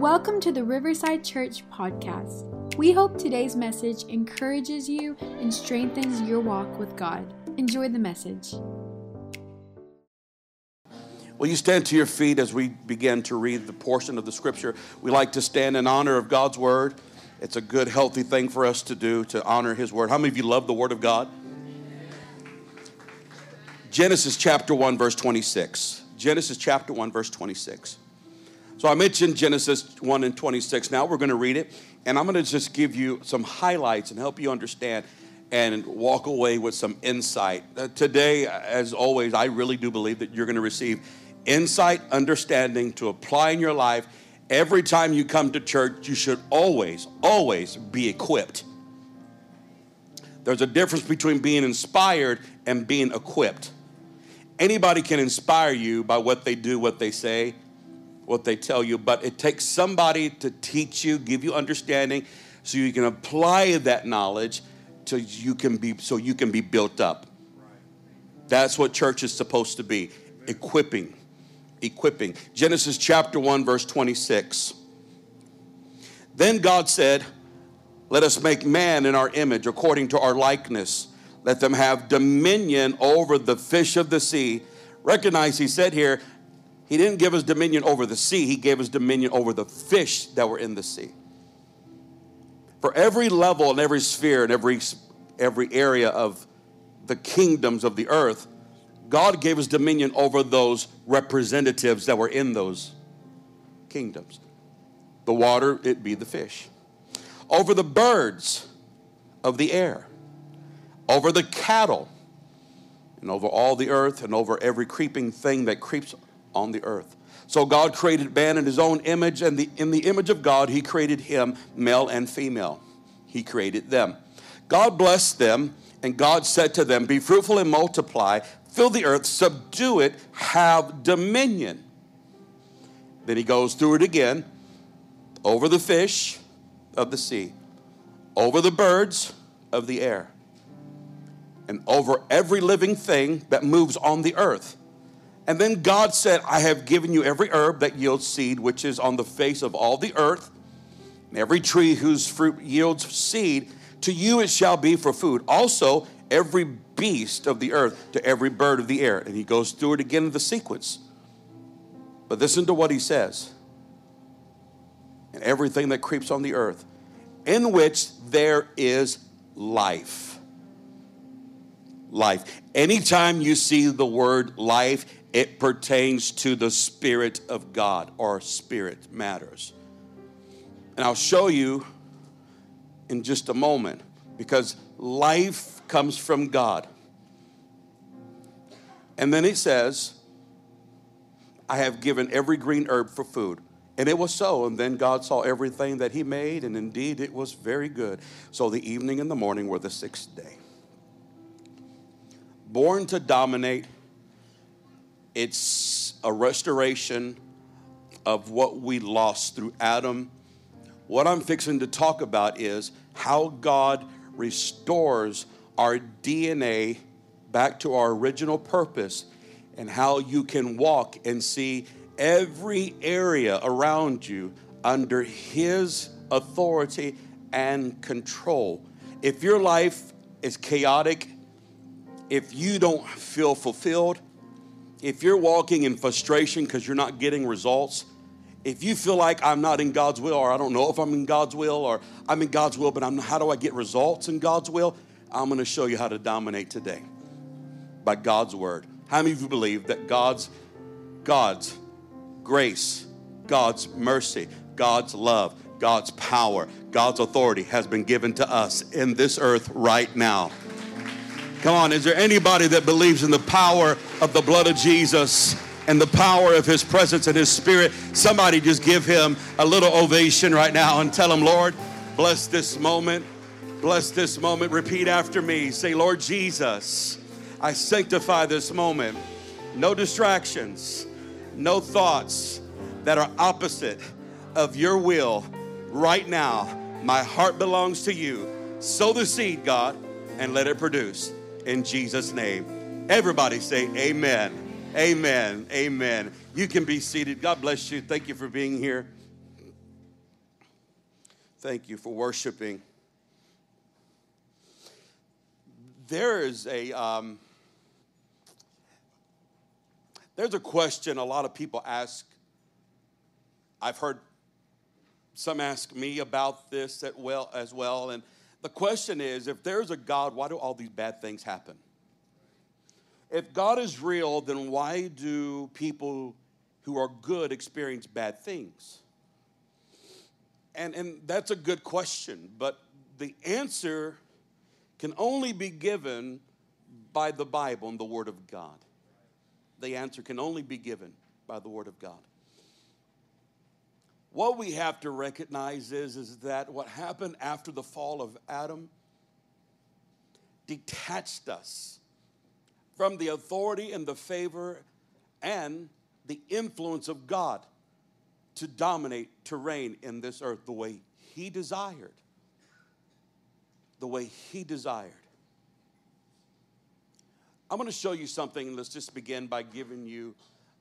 Welcome to the Riverside Church podcast. We hope today's message encourages you and strengthens your walk with God. Enjoy the message. Will you stand to your feet as we begin to read the portion of the scripture? We like to stand in honor of God's word. It's a good, healthy thing for us to do to honor His word. How many of you love the word of God? Genesis chapter 1, verse 26. Genesis chapter 1, verse 26. So I mentioned Genesis 1 and 26. Now we're going to read it, and I'm going to just give you some highlights and help you understand and walk away with some insight. Uh, today, as always, I really do believe that you're going to receive insight, understanding to apply in your life. Every time you come to church, you should always, always be equipped. There's a difference between being inspired and being equipped. Anybody can inspire you by what they do, what they say, what they tell you, but it takes somebody to teach you, give you understanding, so you can apply that knowledge to you can be so you can be built up. That's what church is supposed to be, equipping. Equipping. Genesis chapter 1 verse 26. Then God said, "Let us make man in our image according to our likeness. Let them have dominion over the fish of the sea." Recognize he said here, he didn't give us dominion over the sea, He gave us dominion over the fish that were in the sea. For every level and every sphere and every, every area of the kingdoms of the earth, God gave us dominion over those representatives that were in those kingdoms. The water, it be the fish. Over the birds of the air, over the cattle, and over all the earth, and over every creeping thing that creeps on the earth. So God created man in his own image, and the, in the image of God, he created him, male and female. He created them. God blessed them, and God said to them, Be fruitful and multiply, fill the earth, subdue it, have dominion. Then he goes through it again over the fish of the sea, over the birds of the air, and over every living thing that moves on the earth. And then God said, I have given you every herb that yields seed, which is on the face of all the earth, and every tree whose fruit yields seed. To you it shall be for food. Also, every beast of the earth, to every bird of the air. And he goes through it again in the sequence. But listen to what he says. And everything that creeps on the earth, in which there is life. Life. Anytime you see the word life, it pertains to the Spirit of God or spirit matters. And I'll show you in just a moment because life comes from God. And then he says, I have given every green herb for food. And it was so. And then God saw everything that he made, and indeed it was very good. So the evening and the morning were the sixth day. Born to dominate it's a restoration of what we lost through Adam. What I'm fixing to talk about is how God restores our DNA back to our original purpose and how you can walk and see every area around you under His authority and control. If your life is chaotic, if you don't feel fulfilled, if you're walking in frustration because you're not getting results, if you feel like I'm not in God's will, or I don't know if I'm in God's will, or I'm in God's will, but I'm, how do I get results in God's will? I'm going to show you how to dominate today by God's word. How many of you believe that God's God's grace, God's mercy, God's love, God's power, God's authority has been given to us in this earth right now? Come on, is there anybody that believes in the power of the blood of Jesus and the power of his presence and his spirit? Somebody just give him a little ovation right now and tell him, Lord, bless this moment. Bless this moment. Repeat after me. Say, Lord Jesus, I sanctify this moment. No distractions, no thoughts that are opposite of your will right now. My heart belongs to you. Sow the seed, God, and let it produce in Jesus' name. Everybody say amen. Amen. Amen. You can be seated. God bless you. Thank you for being here. Thank you for worshiping. There is a um, there's a question a lot of people ask. I've heard some ask me about this well, as well, and the question is: if there's a God, why do all these bad things happen? If God is real, then why do people who are good experience bad things? And, and that's a good question, but the answer can only be given by the Bible and the Word of God. The answer can only be given by the Word of God. What we have to recognize is, is that what happened after the fall of Adam detached us from the authority and the favor and the influence of God to dominate, to reign in this earth the way He desired. The way He desired. I'm going to show you something. Let's just begin by giving you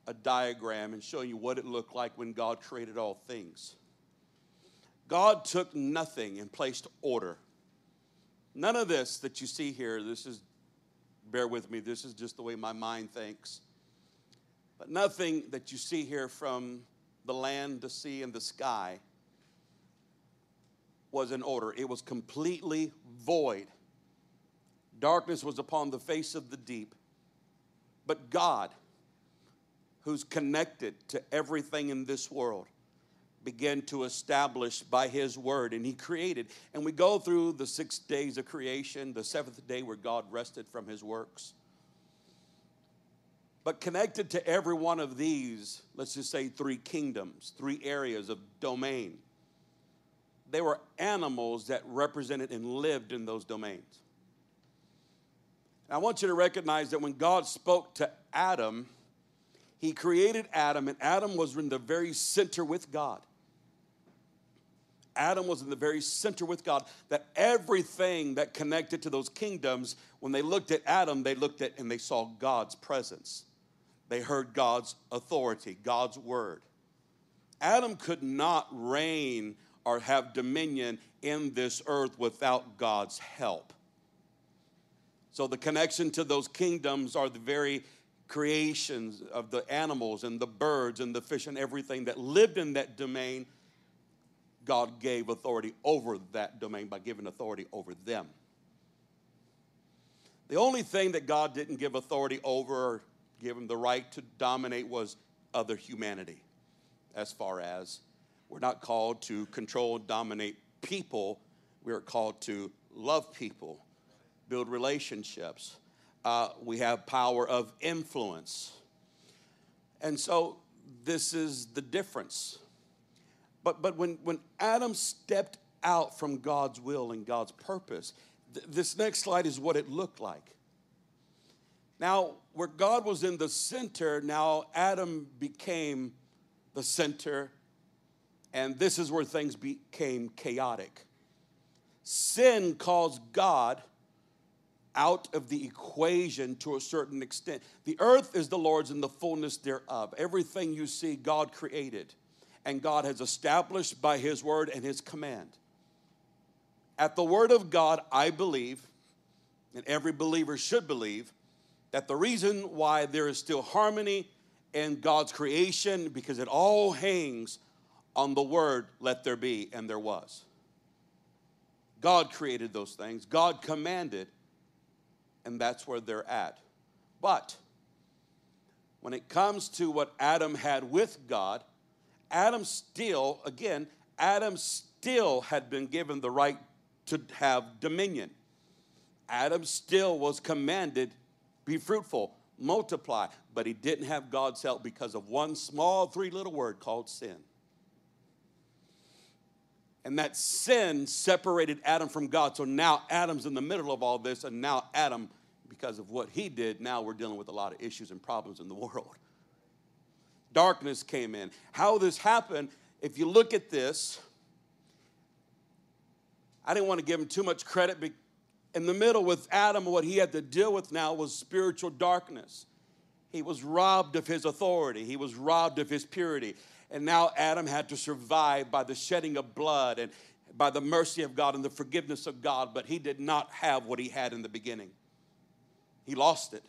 a diagram and showing you what it looked like when God created all things. God took nothing and placed order. None of this that you see here, this is, bear with me, this is just the way my mind thinks. But nothing that you see here from the land, the sea, and the sky was in order. It was completely void. Darkness was upon the face of the deep. But God, who's connected to everything in this world, began to establish by his word and he created and we go through the six days of creation the seventh day where god rested from his works but connected to every one of these, let's just say three kingdoms, three areas of domain, they were animals that represented and lived in those domains. And I want you to recognize that when God spoke to Adam, he created Adam, and Adam was in the very center with God. Adam was in the very center with God. That everything that connected to those kingdoms, when they looked at Adam, they looked at and they saw God's presence. They heard God's authority, God's word. Adam could not reign or have dominion in this earth without God's help. So the connection to those kingdoms are the very creations of the animals and the birds and the fish and everything that lived in that domain. God gave authority over that domain by giving authority over them. The only thing that God didn't give authority over or give him the right to dominate was other humanity. As far as we're not called to control dominate people, we're called to love people, build relationships. Uh, we have power of influence. And so this is the difference. But, but when, when Adam stepped out from God's will and God's purpose, th- this next slide is what it looked like. Now, where God was in the center, now Adam became the center, and this is where things became chaotic. Sin caused God out of the equation to a certain extent. The earth is the Lord's and the fullness thereof. Everything you see, God created, and God has established by His word and His command. At the word of God, I believe, and every believer should believe, that the reason why there is still harmony in God's creation because it all hangs on the word let there be and there was. God created those things. God commanded and that's where they're at. But when it comes to what Adam had with God, Adam still, again, Adam still had been given the right to have dominion. Adam still was commanded be fruitful, multiply. But he didn't have God's help because of one small three little word called sin. And that sin separated Adam from God. So now Adam's in the middle of all this, and now Adam, because of what he did, now we're dealing with a lot of issues and problems in the world. Darkness came in. How this happened, if you look at this, I didn't want to give him too much credit in the middle with Adam, what he had to deal with now was spiritual darkness. He was robbed of his authority, he was robbed of his purity. And now Adam had to survive by the shedding of blood and by the mercy of God and the forgiveness of God, but he did not have what he had in the beginning. He lost it.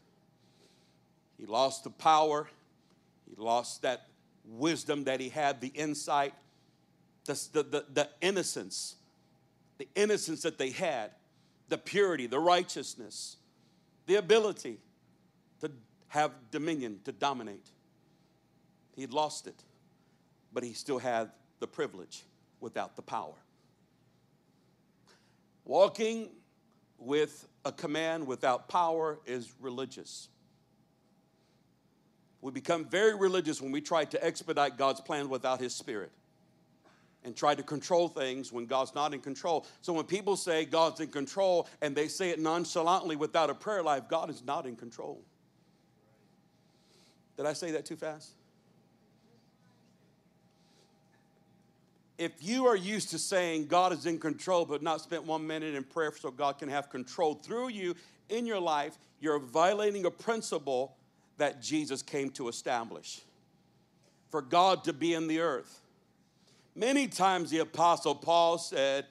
He lost the power, he lost that wisdom that he had, the insight, the, the, the, the innocence, the innocence that they had, the purity, the righteousness, the ability to have dominion, to dominate. He'd lost it, but he still had the privilege without the power. Walking with a command without power is religious. We become very religious when we try to expedite God's plan without His Spirit and try to control things when God's not in control. So when people say God's in control and they say it nonchalantly without a prayer life, God is not in control. Did I say that too fast? If you are used to saying God is in control but not spent one minute in prayer so God can have control through you in your life, you're violating a principle that Jesus came to establish for God to be in the earth. Many times the apostle Paul said,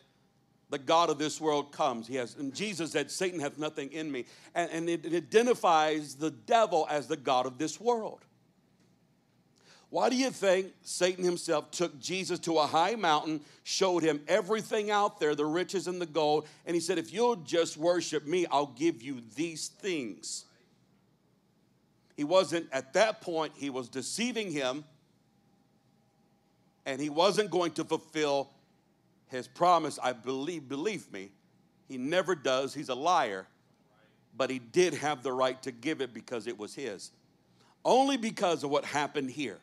the God of this world comes. He has, and Jesus said, Satan hath nothing in me. And, and it, it identifies the devil as the God of this world. Why do you think Satan himself took Jesus to a high mountain, showed him everything out there, the riches and the gold, and he said, If you'll just worship me, I'll give you these things. He wasn't, at that point, he was deceiving him, and he wasn't going to fulfill his promise. I believe, believe me, he never does. He's a liar. But he did have the right to give it because it was his. Only because of what happened here.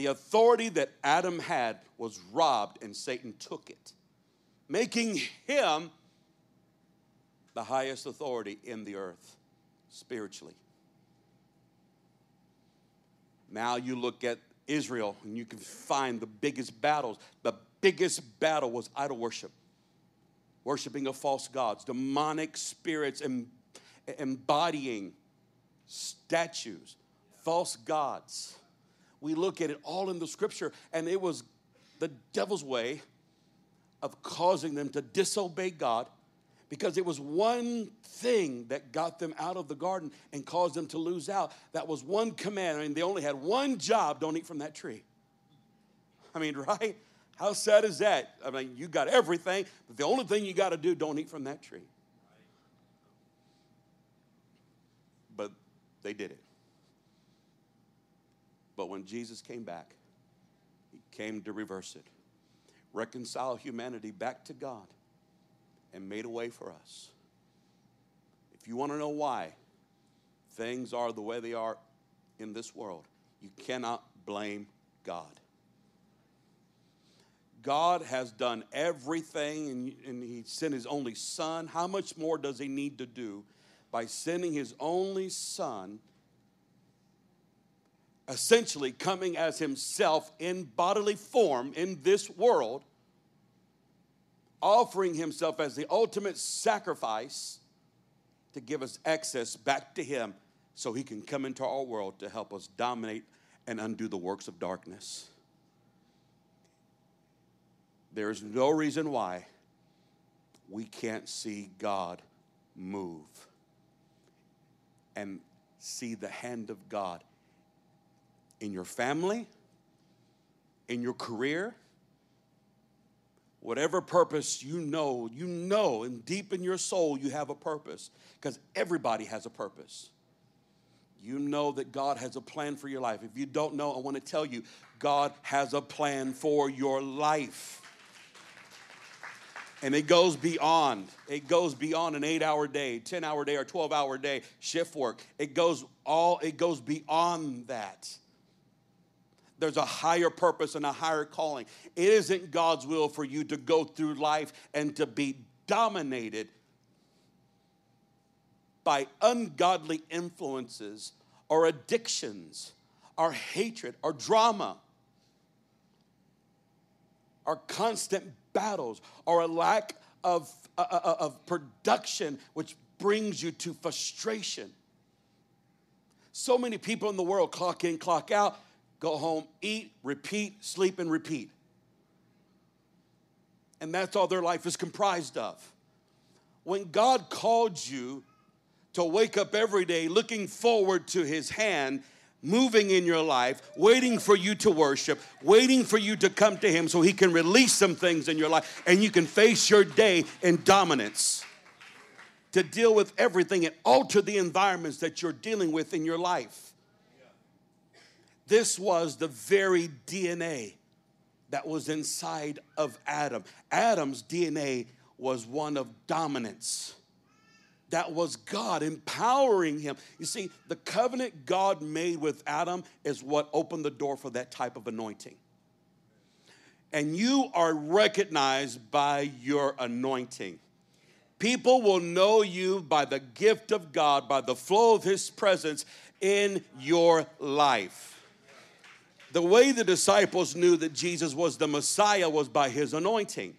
The authority that Adam had was robbed, and Satan took it, making him the highest authority in the earth spiritually. Now you look at Israel and you can find the biggest battles. The biggest battle was idol worship, worshiping of false gods, demonic spirits embodying statues, false gods. We look at it all in the scripture, and it was the devil's way of causing them to disobey God because it was one thing that got them out of the garden and caused them to lose out. That was one command. I mean, they only had one job don't eat from that tree. I mean, right? How sad is that? I mean, you got everything, but the only thing you got to do, don't eat from that tree. But they did it. But when Jesus came back, he came to reverse it, reconcile humanity back to God and made a way for us. If you want to know why things are the way they are in this world, you cannot blame God. God has done everything and, He sent His only Son. How much more does He need to do by sending His only Son, essentially coming as Himself in bodily form in this world? offering himself as the ultimate sacrifice to give us access back to him so he can come into our world to help us dominate and undo the works of darkness. There is no reason why we can't see God move and see the hand of God in your family, in your career Whatever purpose you know, you know, and deep in your soul, you have a purpose because everybody has a purpose. You know that God has a plan for your life. If you don't know, I want to tell you God has a plan for your life. And it goes beyond. It goes beyond an 8-hour day, 10-hour day or 12-hour day shift work. It goes all it goes beyond that there's a higher purpose and a higher calling. It isn't God's will for you to go through life and to be dominated by ungodly influences or addictions or hatred or drama or constant battles or a lack of, uh, uh, uh of production which brings you to frustration. So many people in the world clock in, clock out go home, eat, repeat, sleep, and repeat. And that's all their life is comprised of. When God called you to wake up every day looking forward to his hand moving in your life, waiting for you to worship, waiting for you to come to Him so He can release some things in your life and you can face your day in dominance to deal with everything and alter the environments that you're dealing with in your life. This was the very DNA that was inside of Adam. Adam's DNA was one of dominance that was God empowering him. You see, the covenant God made with Adam is what opened the door for that type of anointing. And you are recognized by your anointing. People will know you by the gift of God, by the flow of His presence in your life. The way the disciples knew that Jesus was the Messiah was by His anointing.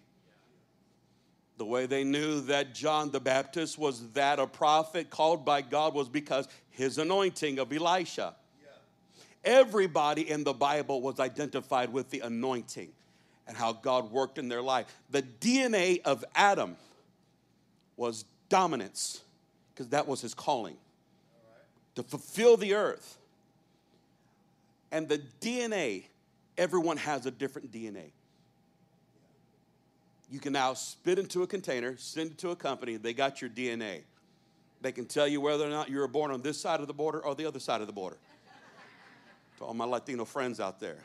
The way they knew that John the Baptist was that a prophet called by God was because his anointing of Elisha. Everybody in the Bible was identified with the anointing and how God worked in their life. The DNA of Adam was dominance because that was his calling to fulfill the earth. And the DNA, everyone has a different DNA you can now spit into a container, send it to a company, they got your DNA. They can tell you whether or not you were born on this side of the border or the other side of the border. to all my Latino friends out there.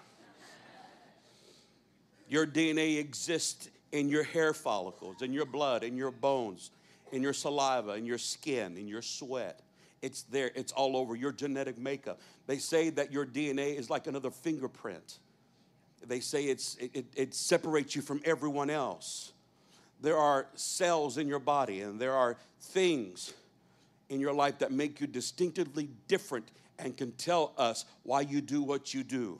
Your DNA exists in your hair follicles, in your blood, in your bones, in your saliva, in your skin, in your sweat. It's there, it's all over your genetic makeup. They say that your DNA is like another fingerprint. They say it's, it, it separates you from everyone else. There are cells in your body, and there are things in your life that make you distinctively different and can tell us why you do what you do.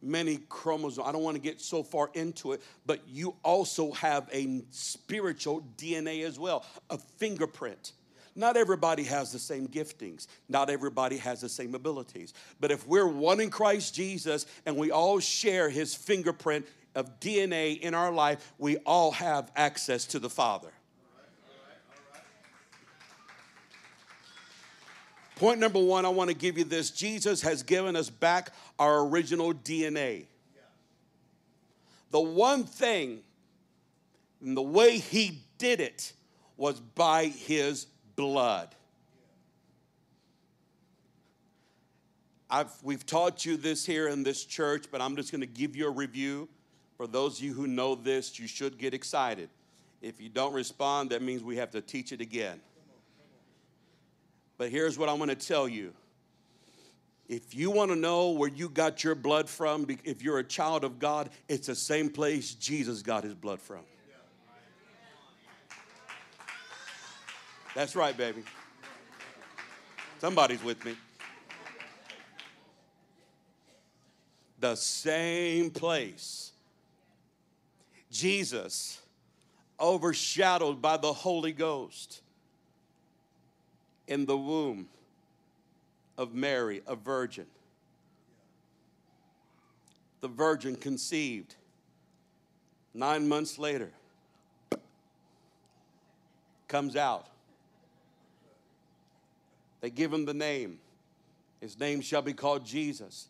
Many chromosomes, I don't want to get so far into it, but you also have a spiritual DNA as well, a fingerprint. Not everybody has the same giftings, not everybody has the same abilities. But if we're one in Christ Jesus and we all share his fingerprint of DNA in our life, we all have access to the Father. Point number one, I want to give you this Jesus has given us back our original DNA. The one thing, and the way he did it, was by his blood. I've, we've taught you this here in this church, but I'm just going to give you a review. For those of you who know this, you should get excited. If you don't respond, that means we have to teach it again. But here's what I'm going to tell you. If you want to know where you got your blood from, if you're a child of God, it's the same place Jesus got his blood from. That's right, baby. Somebody's with me. The same place. Jesus, overshadowed by the Holy Ghost, in the womb of Mary, a virgin. The virgin conceived. Nine months later, comes out they give him the name. His name shall be called Jesus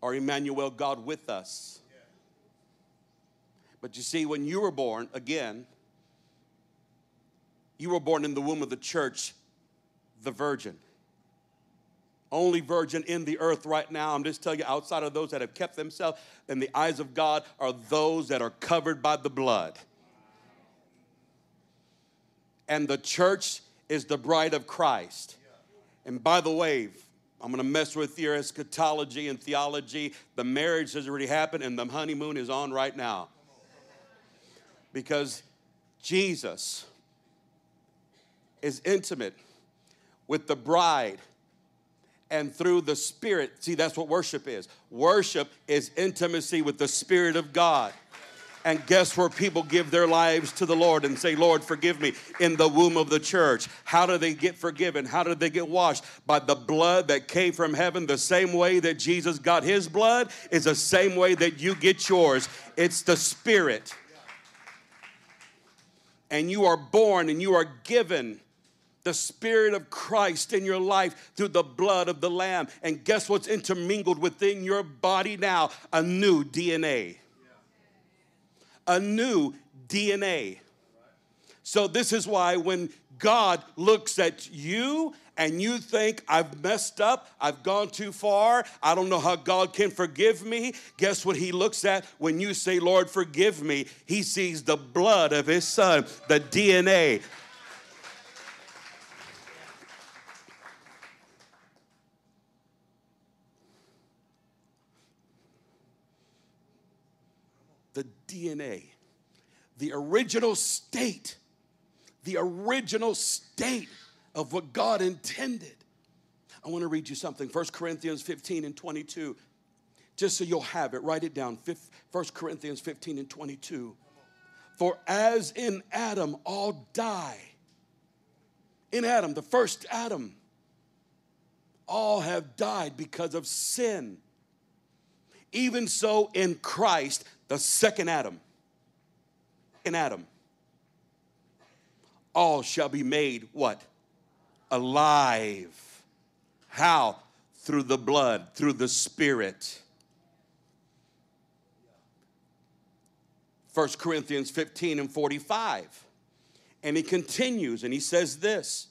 or Emmanuel, God with us. But you see, when you were born, again, you were born in the womb of the church, the virgin. Only virgin in the earth right now. I'm just telling you, outside of those that have kept themselves in the eyes of God, are those that are covered by the blood. And the church is the bride of Christ. And by the way, I'm going to mess with your eschatology and theology. The marriage has already happened and the honeymoon is on right now. Because Jesus is intimate with the bride and through the Spirit. See, that's what worship is. Worship is intimacy with the Spirit of God. And guess where people give their lives to the Lord and say, Lord, forgive me in the womb of the church? How do they get forgiven? How do they get washed? By the blood that came from heaven. The same way that Jesus got his blood is the same way that you get yours. It's the Spirit. And you are born and you are given the Spirit of Christ in your life through the blood of the Lamb. And guess what's intermingled within your body now? A new DNA. A new DNA. So, this is why when God looks at you and you think, I've messed up, I've gone too far, I don't know how God can forgive me, guess what He looks at when you say, Lord, forgive me? He sees the blood of His Son, the DNA the DNA, the original state, the original state of what God intended. I want to read you something 1 Corinthians 15 and 22, just so you'll have it. Write it down 1 Corinthians 15 and 22. For as in Adam all die, in Adam, the first Adam, all have died because of sin. Even so, in Christ, the second Adam, in Adam, all shall be made what? Alive. How? Through the blood, through the Spirit. 1 Corinthians 15 and 45. And he continues and he says this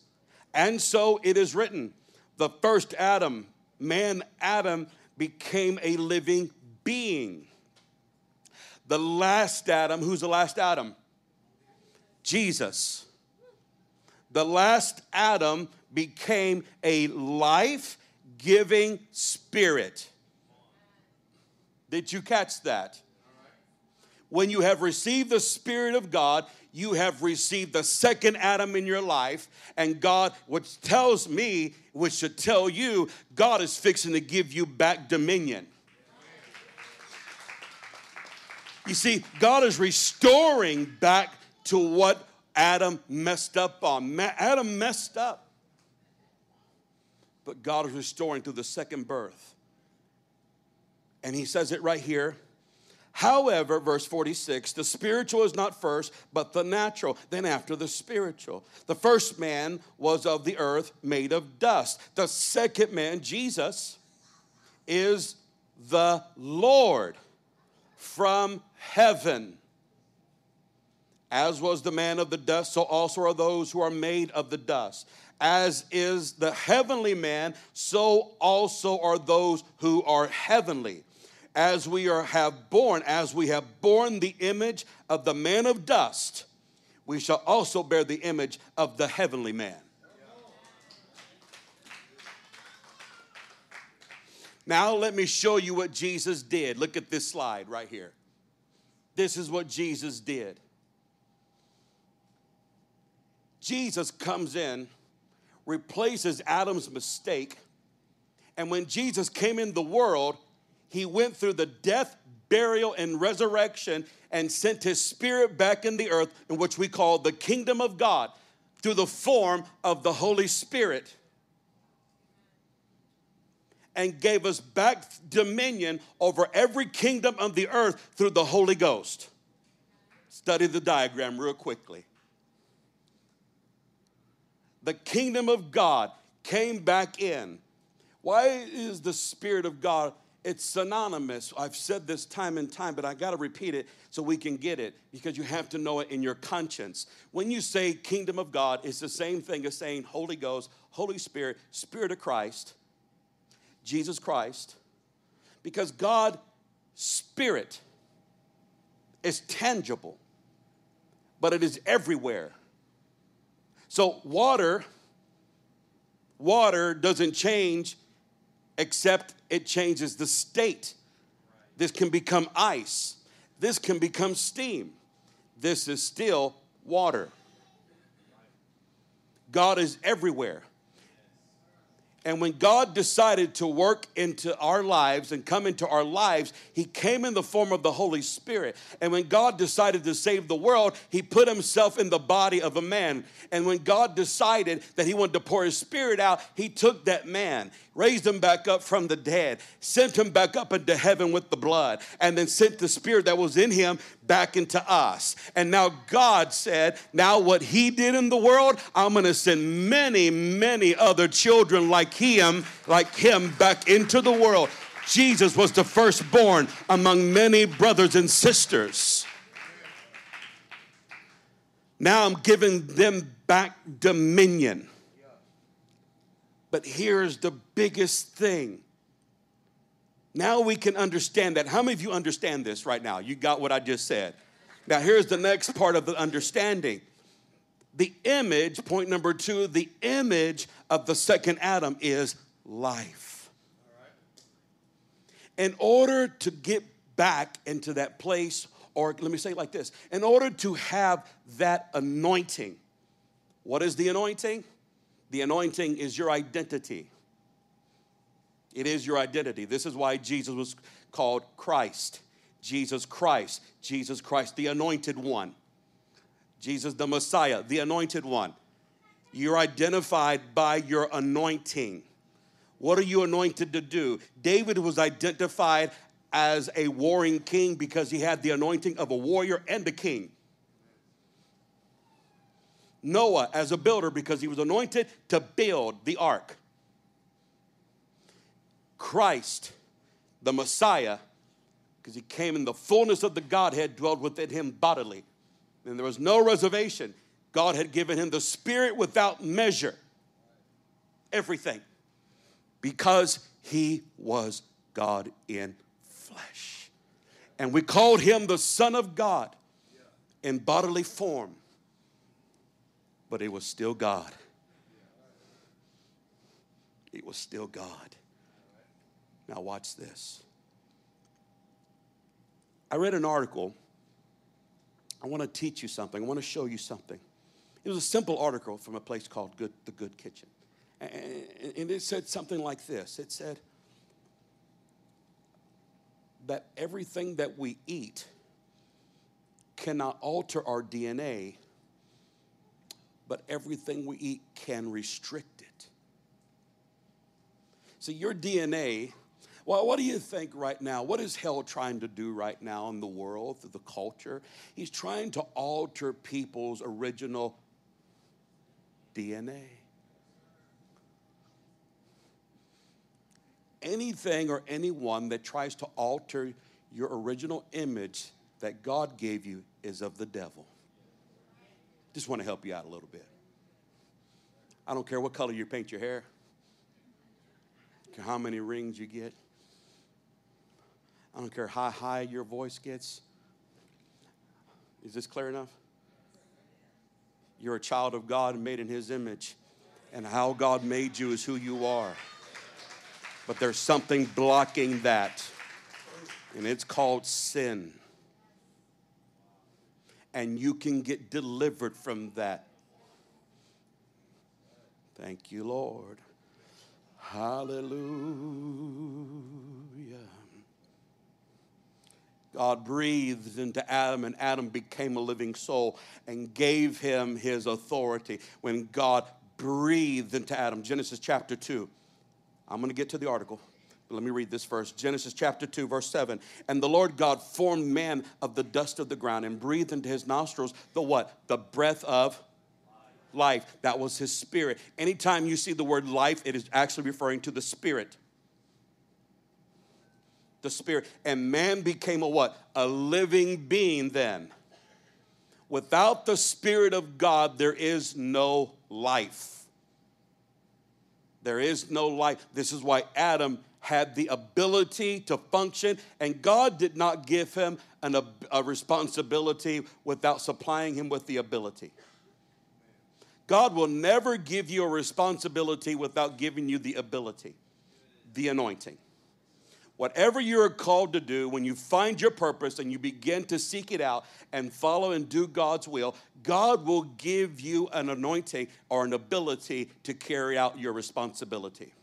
And so it is written, the first Adam, man Adam, became a living being. The last Adam, who's the last Adam? Jesus. The last Adam became a life giving spirit. Did you catch that? When you have received the Spirit of God, you have received the second Adam in your life, and God, which tells me, which should tell you, God is fixing to give you back dominion. You see, God is restoring back to what Adam messed up on. Adam messed up. But God is restoring through the second birth. And he says it right here. However, verse 46, the spiritual is not first, but the natural, then after the spiritual. The first man was of the earth, made of dust. The second man, Jesus, is the Lord from heaven. As was the man of the dust, so also are those who are made of the dust. As is the heavenly man, so also are those who are heavenly. As we are have borne, as we have borne the image of the man of dust, we shall also bear the image of the heavenly man. Now, let me show you what Jesus did. Look at this slide right here. This is what Jesus did. Jesus comes in, replaces Adam's mistake, and when Jesus came in the world, he went through the death, burial, and resurrection and sent his spirit back in the earth, in which we call the kingdom of God, through the form of the Holy Spirit and gave us back dominion over every kingdom of the earth through the Holy Ghost. Study the diagram real quickly. The kingdom of God came back in. Why is the Spirit of God? It's synonymous. I've said this time and time, but I got to repeat it so we can get it because you have to know it in your conscience. When you say kingdom of God, it's the same thing as saying Holy Ghost, Holy Spirit, Spirit of Christ Jesus Christ, because God, Spirit, is tangible, but it is everywhere. So, water, water doesn't change except it changes the state. This can become ice. This can become steam. This is still water. God is everywhere. And when God decided to work into our lives and come into our lives, He came in the form of the Holy Spirit. And when God decided to save the world, He put Himself in the body of a man. And when God decided that He wanted to pour His Spirit out, He took that man, raised him back up from the dead, sent him back up into heaven with the blood, and then sent the Spirit that was in Him back into us. And now God said, Now what He did in the world, I'm to send many, many other children like him, like him, back into the world. Jesus was the firstborn among many brothers and sisters. Now I'm giving them back dominion. But here's the biggest thing. Now we can understand that. How many of you understand this right now? You got what I just said. Now, here's the next part of the understanding the image, point number two, the image of the second Adam is life. In order to get back into that place, or let me say it like this in order to have that anointing, what is the anointing? The anointing is your identity. It is your identity. This is why Jesus was called Christ. Jesus Christ. Jesus Christ, the anointed one. Jesus the Messiah, the anointed one. You're identified by your anointing. What are you anointed to do? David was identified as a warring king because he had the anointing of a warrior and a king. Noah as a builder because he was anointed to build the ark. Christ, the Messiah, because he came in the fullness of the Godhead, dwelled within him bodily and there was no reservation. God had given him the Spirit without measure. Everything. Because he was God in flesh. And we called him the Son of God in bodily form. But he was still God. He was still God. Now, watch this. I read an article I want to teach you something. I want to show you something. It was a simple article from a place called Good, The Good Kitchen. And it said something like this it said that everything that we eat cannot alter our DNA, but everything we eat can restrict it. So your DNA well, what do you think right now? What is hell trying to do right now in the world, the culture? He's trying to alter people's original DNA. Anything or anyone that tries to alter your original image that God gave you is of the devil. Just want to help you out a little bit. I don't care what color you paint your hair, how many rings you get. I don't care how high your voice gets. Is this clear enough? You're a child of God made in His image, and how God made you is who you are. But there's something blocking that, and it's called sin. And you can get delivered from that. Thank you, Lord. Hallelujah. God breathed into Adam, and Adam became a living soul and gave him his authority. When God breathed into Adam, Genesis chapter 2. I'm going to get to the article. But let me read this first. Genesis chapter 2, verse 7. And the Lord God formed man of the dust of the ground and breathed into his nostrils the what? The breath of life. That was his spirit. Anytime you see the word life, it is actually referring to the spirit the Spirit. And man became a what? A living being then. Without the Spirit of God, there is no life. There is no life. This is why Adam had the ability to function, and God did not give him an, a, a responsibility without supplying him with the ability. God will never give you a responsibility without giving you the ability, the anointing. Whatever you're called to do, when you find your purpose and you begin to seek it out and follow and do God's will, God will give you an anointing or an ability to carry out your responsibility.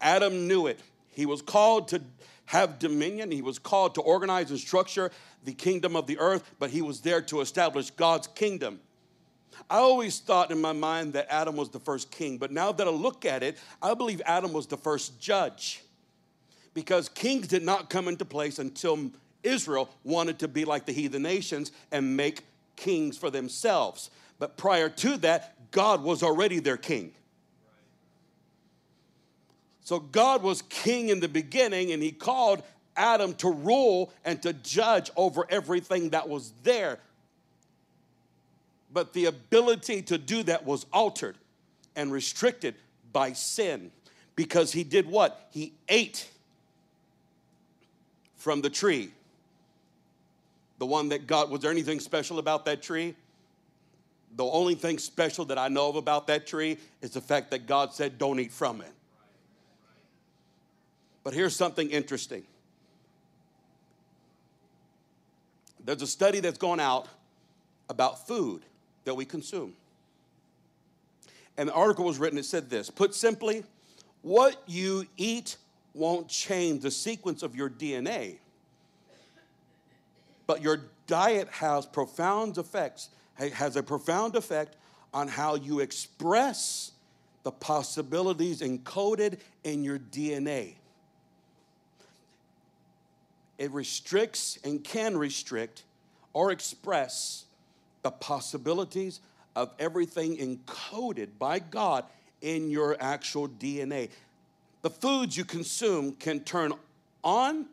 Adam knew it. He was called to have dominion, he was called to organize and structure the kingdom of the earth, but he was there to establish God's kingdom. I always thought in my mind that Adam was the first king, but now that I look at it, I believe Adam was the first judge. Because kings did not come into place until Israel wanted to be like the heathen nations and make kings for themselves. But prior to that, God was already their king. So God was king in the beginning, and he called Adam to rule and to judge over everything that was there. But the ability to do that was altered and restricted by sin because he did what? He ate from the tree. The one that God, was there anything special about that tree? The only thing special that I know of about that tree is the fact that God said, don't eat from it. But here's something interesting. There's a study that's gone out about food that we consume. And the article was written, it said this Put simply, what you eat won't change the sequence of your DNA, but your diet has profound effects, has a profound effect on how you express the possibilities encoded in your DNA. It restricts and can restrict or express the possibilities of everything encoded by God in your actual DNA. The foods you consume can turn on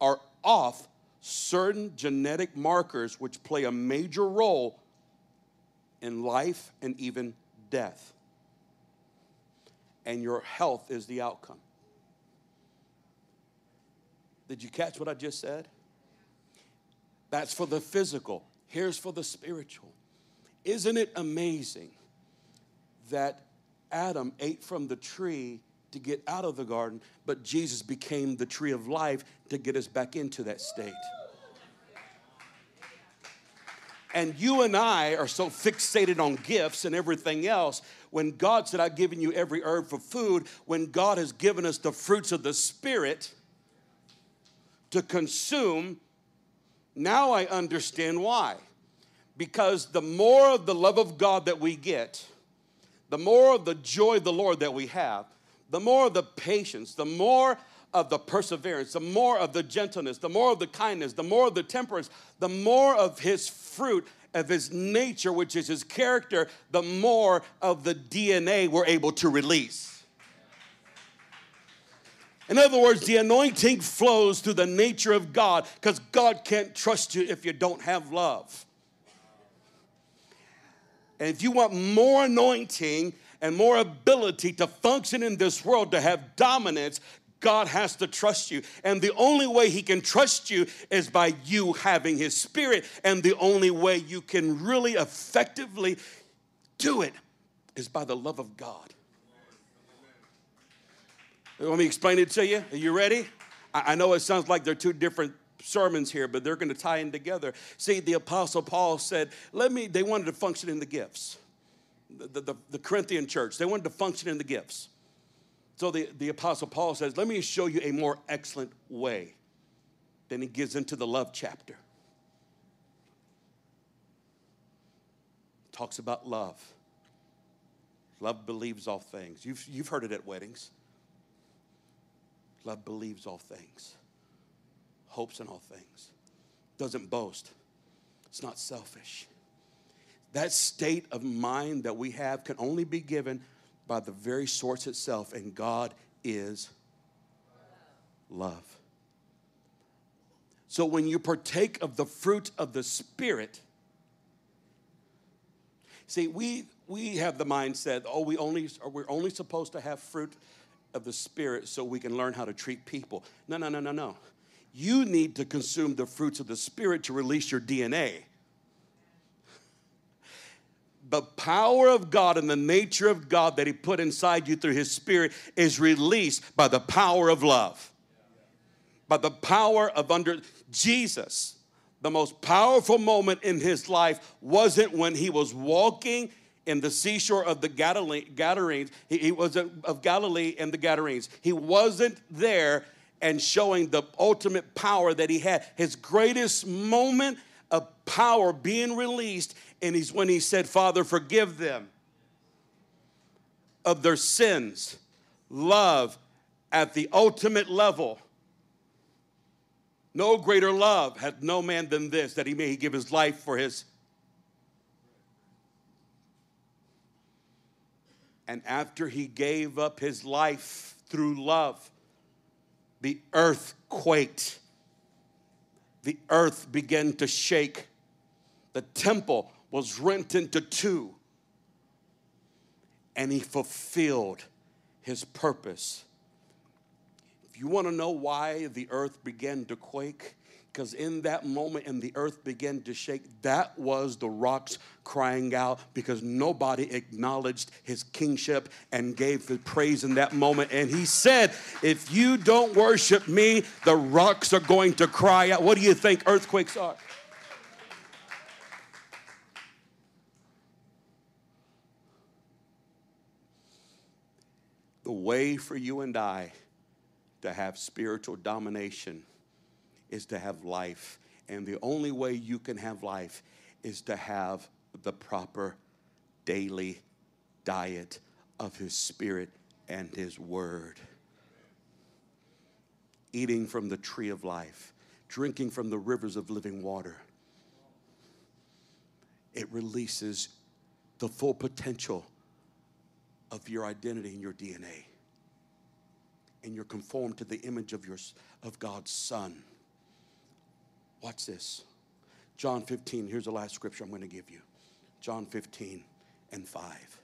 or off certain genetic markers which play a major role in life and even death. And your health is the outcome. Did you catch what I just said? That's for the physical. Here's for the spiritual. Isn't it amazing that Adam ate from the tree to get out of the garden, but Jesus became the tree of life to get us back into that state? And you and I are so fixated on gifts and everything else. When God said, I've given you every herb for food, when God has given us the fruits of the Spirit to consume, now I understand why. Because the more of the love of God that we get, the more of the joy of the Lord that we have, the more of the patience, the more of the perseverance, the more of the gentleness, the more of the kindness, the more of the temperance, the more of his fruit, of his nature, which is his character, the more of the DNA we're able to release. In other words, the anointing flows through the nature of God because God can't trust you if you don't have love. And if you want more anointing and more ability to function in this world, to have dominance, God has to trust you. And the only way He can trust you is by you having His Spirit. And the only way you can really effectively do it is by the love of God. Let me explain it to you. Are you ready? I know it sounds like they're two different sermons here, but they're going to tie in together. See, the Apostle Paul said, let me, they wanted to function in the gifts. The, the, the Corinthian church, they wanted to function in the gifts. So the, the Apostle Paul says, let me show you a more excellent way. Then he gives into the love chapter. Talks about love. Love believes all things. You've, you've heard it at weddings. Love believes all things, hopes in all things, doesn't boast, it's not selfish. That state of mind that we have can only be given by the very source itself, and God is love. So when you partake of the fruit of the Spirit, see, we we have the mindset, oh, we only we're only supposed to have fruit of the Spirit so we can learn how to treat people. No, no, no, no, no. You need to consume the fruits of the Spirit to release your DNA. The power of God and the nature of God that He put inside you through His Spirit is released by the power of love, by the power of under Jesus. The most powerful moment in His life wasn't when He was walking in the seashore of the Gadarenes. He, he was of Galilee and the Gadarenes. He wasn't there and showing the ultimate power that he had. His greatest moment power being released, and he's when he said, Father, forgive them of their sins. Love at the ultimate level. No greater love hath no man than this, that he may give his life for his. And after he gave up his life through love, the earth quaked. The earth began to shake. The temple was rent into two. And he fulfilled his purpose. If you want to know why the earth began to quake, because in that moment and the earth began to shake that was the rocks crying out because nobody acknowledged his kingship and gave the praise in that moment and he said if you don't worship me the rocks are going to cry out what do you think earthquakes are the way for you and I to have spiritual domination is to have life. And the only way you can have life is to have the proper daily diet of His Spirit and His Word. Eating from the tree of life, drinking from the rivers of living water. It releases the full potential of your identity and your DNA. And you're conformed to the image of, your, of God's Son. Watch this. John 15, here's the last scripture I'm going to give you. John 15 and 5.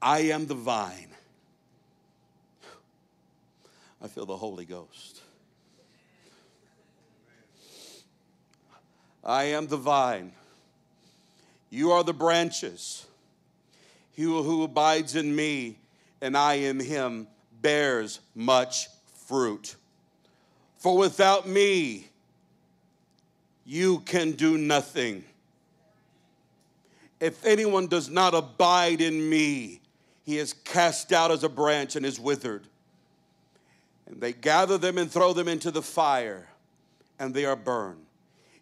I am the vine. I feel the Holy Ghost. I am the vine. You are the branches. He who abides in me and I in him bears much fruit. For without me, you can do nothing. If anyone does not abide in me, he is cast out as a branch and is withered. And they gather them and throw them into the fire, and they are burned.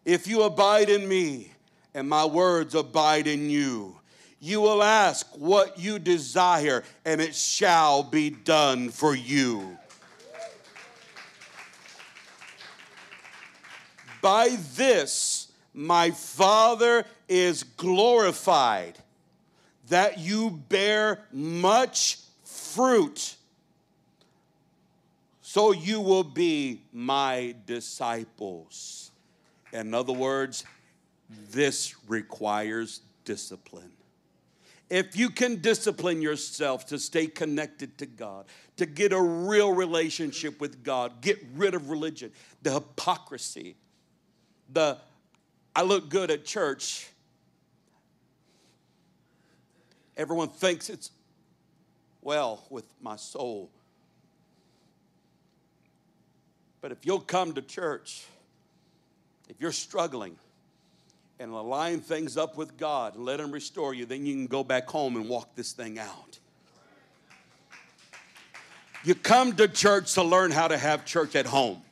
If you abide in me, and my words abide in you, you will ask what you desire, and it shall be done for you. By this my Father is glorified, that you bear much fruit, so you will be my disciples. In other words, this requires discipline. If you can discipline yourself to stay connected to God, to get a real relationship with God, get rid of religion, the hypocrisy, the I look good at church. Everyone thinks it's well with my soul. But if you'll come to church, if you're struggling and align things up with God and let Him restore you, then you can go back home and walk this thing out. You come to church to learn how to have church at home.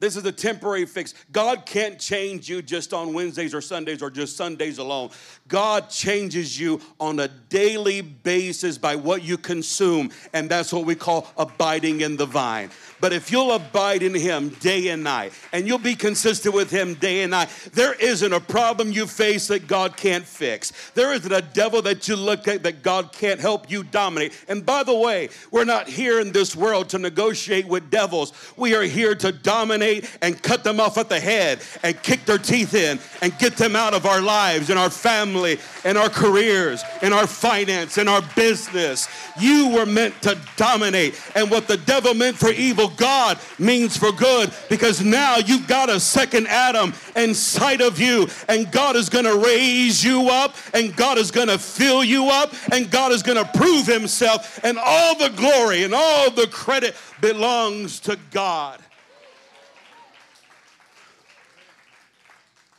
This is a temporary fix. God can't change you just on Wednesdays or Sundays or just Sundays alone. God changes you on a daily basis by what you consume, and that's what we call abiding in the vine. But if you'll abide in Him day and night, and you'll be consistent with Him day and night, there isn't a problem you face that God can't fix. There isn't a devil that you look at that God can't help you dominate. And by the way, we're not here in this world to negotiate with devils, we are here to dominate and cut them off at the head and kick their teeth in and get them out of our lives and our family and our careers and our finance and our business. You were meant to dominate. And what the devil meant for evil, God means for good because now you've got a second Adam inside of you, and God is going to raise you up, and God is going to fill you up, and God is going to prove Himself, and all the glory and all the credit belongs to God.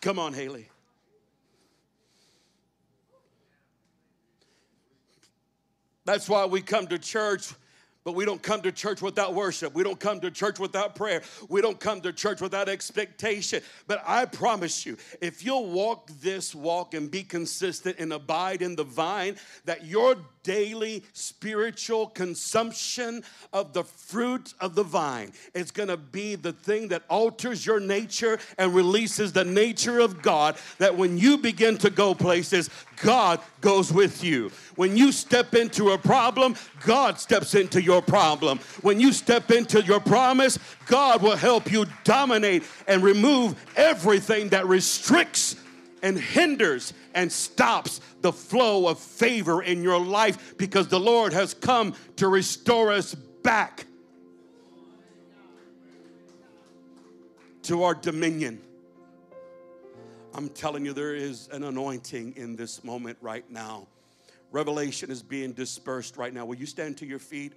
Come on, Haley. That's why we come to church but we don't come to church without worship. We don't come to church without prayer. We don't come to church without expectation. But I promise you, if you'll walk this walk and be consistent and abide in the vine, that your daily spiritual consumption of the fruit of the vine is going to be the thing that alters your nature and releases the nature of God. That when you begin to go places, God goes with you. When you step into a problem, God steps into your problem. When you step into your promise, God will help you dominate and remove everything that restricts and hinders and stops the flow of favor in your life because the Lord has come to restore us back to our dominion. I'm telling you, there is an anointing in this moment right now. Revelation is being dispersed right now. Will you stand to your feet?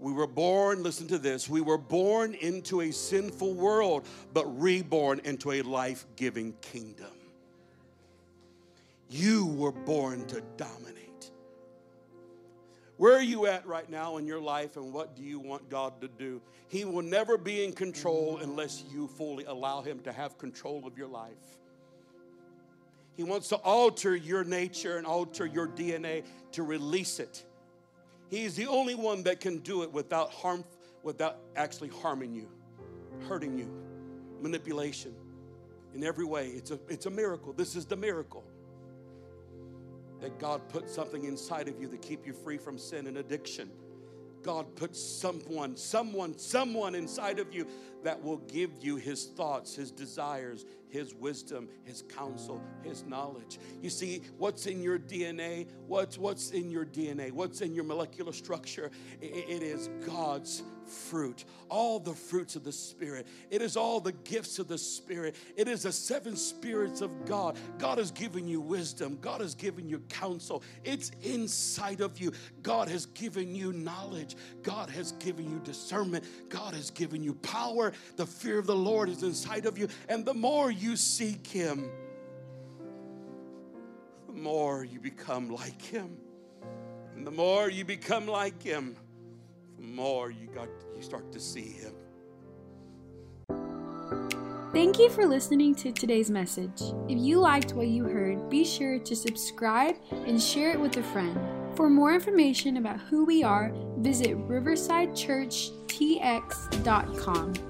We were born, listen to this, we were born into a sinful world, but reborn into a life giving kingdom. You were born to dominate. Where are you at right now in your life, and what do you want God to do? He will never be in control unless you fully allow Him to have control of your life. He wants to alter your nature and alter your DNA to release it. He's the only one that can do it without harm, without actually harming you, hurting you, manipulation in every way. It's a, it's a miracle. This is the miracle that God put something inside of you to keep you free from sin and addiction. God put someone, someone, someone inside of you that will give you his thoughts, his desires, his wisdom, his counsel, his knowledge. You see, what's in your DNA? What's what's in your DNA? What's in your molecular structure? it is God's fruit, all the fruits of the Spirit. It is all the gifts of the Spirit. It is the seven spirits of God. God has given you wisdom, God has given you counsel. It's inside of you. God has given you knowledge, God has given you discernment, God has given you power. The fear of the Lord is inside of you. And the more you seek Him, the more you become like Him. And the more you become like Him, the more you got you start to see him. Thank you for listening to today's message. If you liked what you heard, be sure to subscribe and share it with a friend. For more information about who we are, visit riversidechurchtx.com.